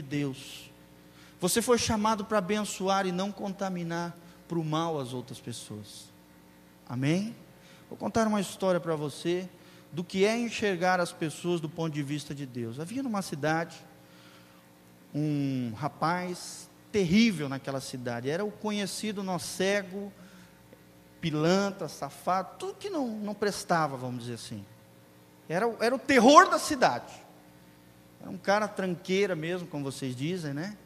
de Deus. Você foi chamado para abençoar e não contaminar para o mal as outras pessoas. Amém? Vou contar uma história para você do que é enxergar as pessoas do ponto de vista de Deus. Havia numa cidade um rapaz terrível naquela cidade, era o conhecido nó cego, pilantra, safado, tudo que não, não prestava, vamos dizer assim. Era, era o terror da cidade. Era um cara tranqueira mesmo, como vocês dizem, né?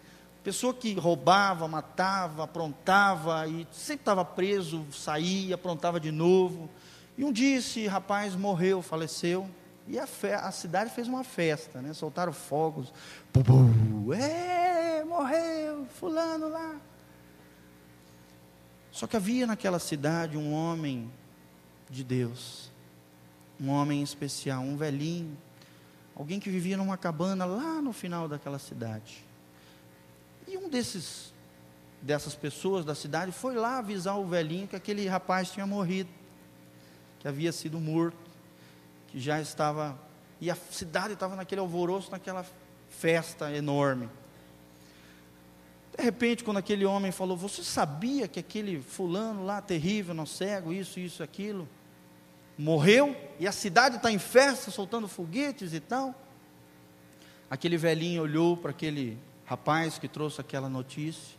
Pessoa que roubava, matava, aprontava e sempre estava preso, saía, aprontava de novo. E um dia esse rapaz morreu, faleceu. E a, fe a cidade fez uma festa, né? Soltaram fogos. Bubu, é, morreu, fulano lá. Só que havia naquela cidade um homem de Deus, um homem especial, um velhinho, alguém que vivia numa cabana lá no final daquela cidade. E um desses dessas pessoas da cidade foi lá avisar o velhinho que aquele rapaz tinha morrido, que havia sido morto, que já estava e a cidade estava naquele alvoroço, naquela festa enorme. De repente, quando aquele homem falou: Você sabia que aquele fulano lá, terrível, não cego, isso, isso, aquilo, morreu e a cidade está em festa, soltando foguetes e tal? Aquele velhinho olhou para aquele rapaz que trouxe aquela notícia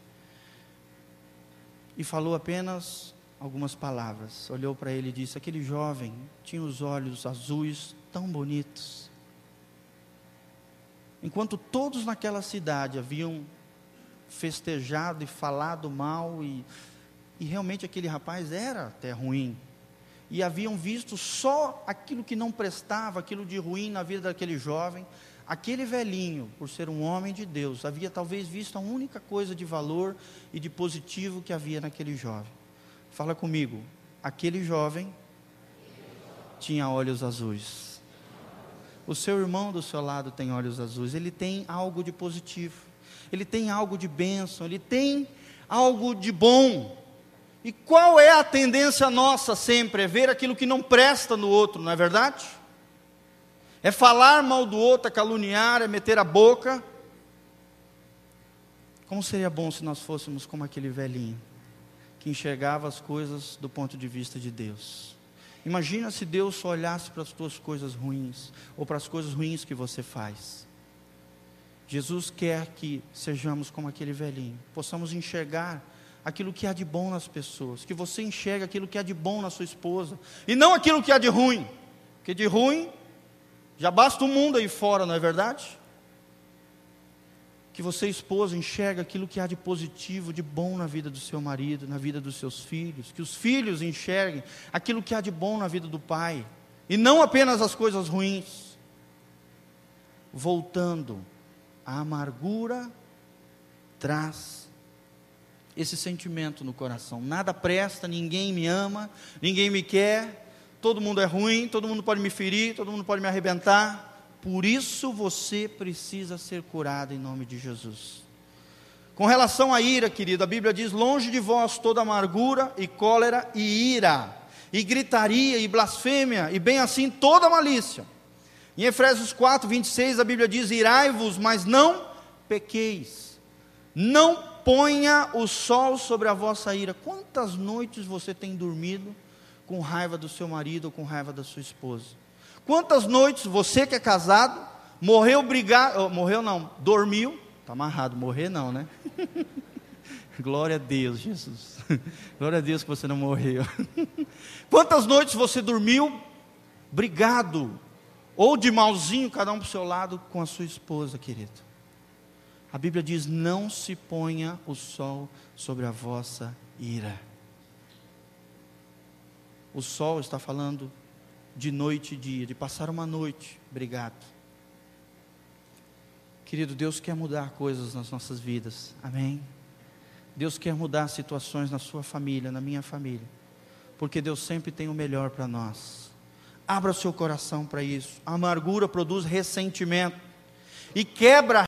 e falou apenas algumas palavras. Olhou para ele e disse: Aquele jovem tinha os olhos azuis tão bonitos. Enquanto todos naquela cidade haviam festejado e falado mal, e, e realmente aquele rapaz era até ruim, e haviam visto só aquilo que não prestava, aquilo de ruim na vida daquele jovem, aquele velhinho, por ser um homem de Deus, havia talvez visto a única coisa de valor e de positivo que havia naquele jovem. Fala comigo, aquele jovem tinha olhos azuis. O seu irmão do seu lado tem olhos azuis, ele tem algo de positivo ele tem algo de bênção, ele tem algo de bom. E qual é a tendência nossa sempre? É ver aquilo que não presta no outro, não é verdade? É falar mal do outro, é caluniar, é meter a boca. Como seria bom se nós fôssemos como aquele velhinho que enxergava as coisas do ponto de vista de Deus. Imagina se Deus só olhasse para as tuas coisas ruins ou para as coisas ruins que você faz. Jesus quer que sejamos como aquele velhinho, possamos enxergar aquilo que há de bom nas pessoas, que você enxergue aquilo que há de bom na sua esposa, e não aquilo que há de ruim, porque de ruim já basta o mundo aí fora, não é verdade? Que você, esposa, enxerga aquilo que há de positivo, de bom na vida do seu marido, na vida dos seus filhos, que os filhos enxerguem aquilo que há de bom na vida do pai, e não apenas as coisas ruins. Voltando a amargura traz esse sentimento no coração. Nada presta, ninguém me ama, ninguém me quer, todo mundo é ruim, todo mundo pode me ferir, todo mundo pode me arrebentar. Por isso você precisa ser curado em nome de Jesus. Com relação à ira, querido, a Bíblia diz: longe de vós toda amargura e cólera e ira, e gritaria e blasfêmia, e bem assim toda malícia. Em Efésios 4, 26, a Bíblia diz: Irai-vos, mas não pequeis. Não ponha o sol sobre a vossa ira. Quantas noites você tem dormido com raiva do seu marido ou com raiva da sua esposa? Quantas noites você que é casado, morreu brigado, morreu não, dormiu, está amarrado, morrer não, né? Glória a Deus, Jesus. Glória a Deus que você não morreu. Quantas noites você dormiu brigado ou de malzinho, cada um para o seu lado, com a sua esposa, querido. A Bíblia diz: não se ponha o sol sobre a vossa ira. O sol está falando de noite e dia, de passar uma noite. Obrigado. Querido, Deus quer mudar coisas nas nossas vidas. Amém. Deus quer mudar situações na sua família, na minha família. Porque Deus sempre tem o melhor para nós. Abra seu coração para isso. A amargura produz ressentimento e quebra